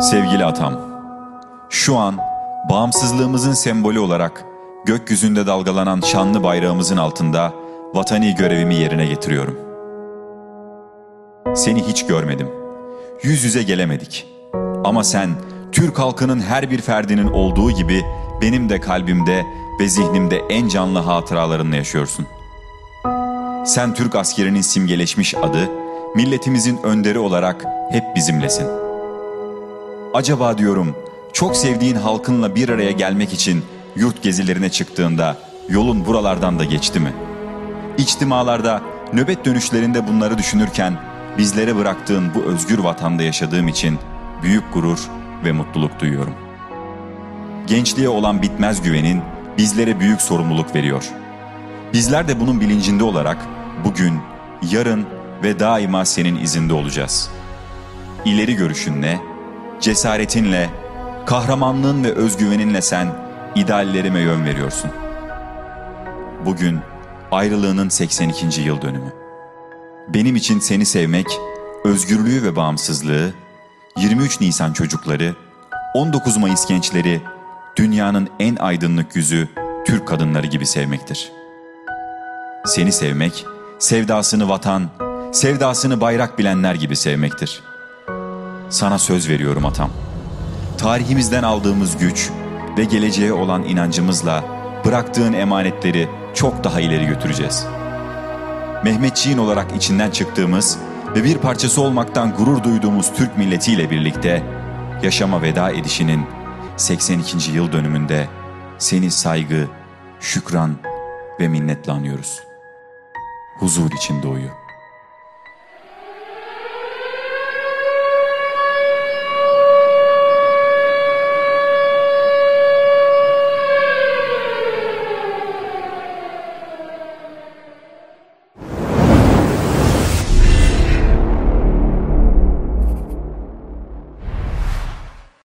Sevgili atam, şu an bağımsızlığımızın sembolü olarak gökyüzünde dalgalanan şanlı bayrağımızın altında vatani görevimi yerine getiriyorum. Seni hiç görmedim. Yüz yüze gelemedik. Ama sen Türk halkının her bir ferdinin olduğu gibi benim de kalbimde ve zihnimde en canlı hatıralarınla yaşıyorsun. Sen Türk askerinin simgeleşmiş adı, milletimizin önderi olarak hep bizimlesin. Acaba diyorum, çok sevdiğin halkınla bir araya gelmek için yurt gezilerine çıktığında yolun buralardan da geçti mi? İçtimalarda, nöbet dönüşlerinde bunları düşünürken bizlere bıraktığın bu özgür vatanda yaşadığım için büyük gurur ve mutluluk duyuyorum. Gençliğe olan bitmez güvenin bizlere büyük sorumluluk veriyor. Bizler de bunun bilincinde olarak bugün, yarın ve daima senin izinde olacağız. İleri görüşünle, cesaretinle, kahramanlığın ve özgüveninle sen ideallerime yön veriyorsun. Bugün ayrılığının 82. yıl dönümü. Benim için seni sevmek, özgürlüğü ve bağımsızlığı, 23 Nisan çocukları, 19 Mayıs gençleri, dünyanın en aydınlık yüzü Türk kadınları gibi sevmektir. Seni sevmek, sevdasını vatan, sevdasını bayrak bilenler gibi sevmektir. Sana söz veriyorum atam. Tarihimizden aldığımız güç ve geleceğe olan inancımızla bıraktığın emanetleri çok daha ileri götüreceğiz. Mehmetçiğin olarak içinden çıktığımız ve bir parçası olmaktan gurur duyduğumuz Türk milletiyle birlikte yaşama veda edişinin 82. yıl dönümünde seni saygı, şükran ve minnetle anıyoruz. Huzur içinde uyu.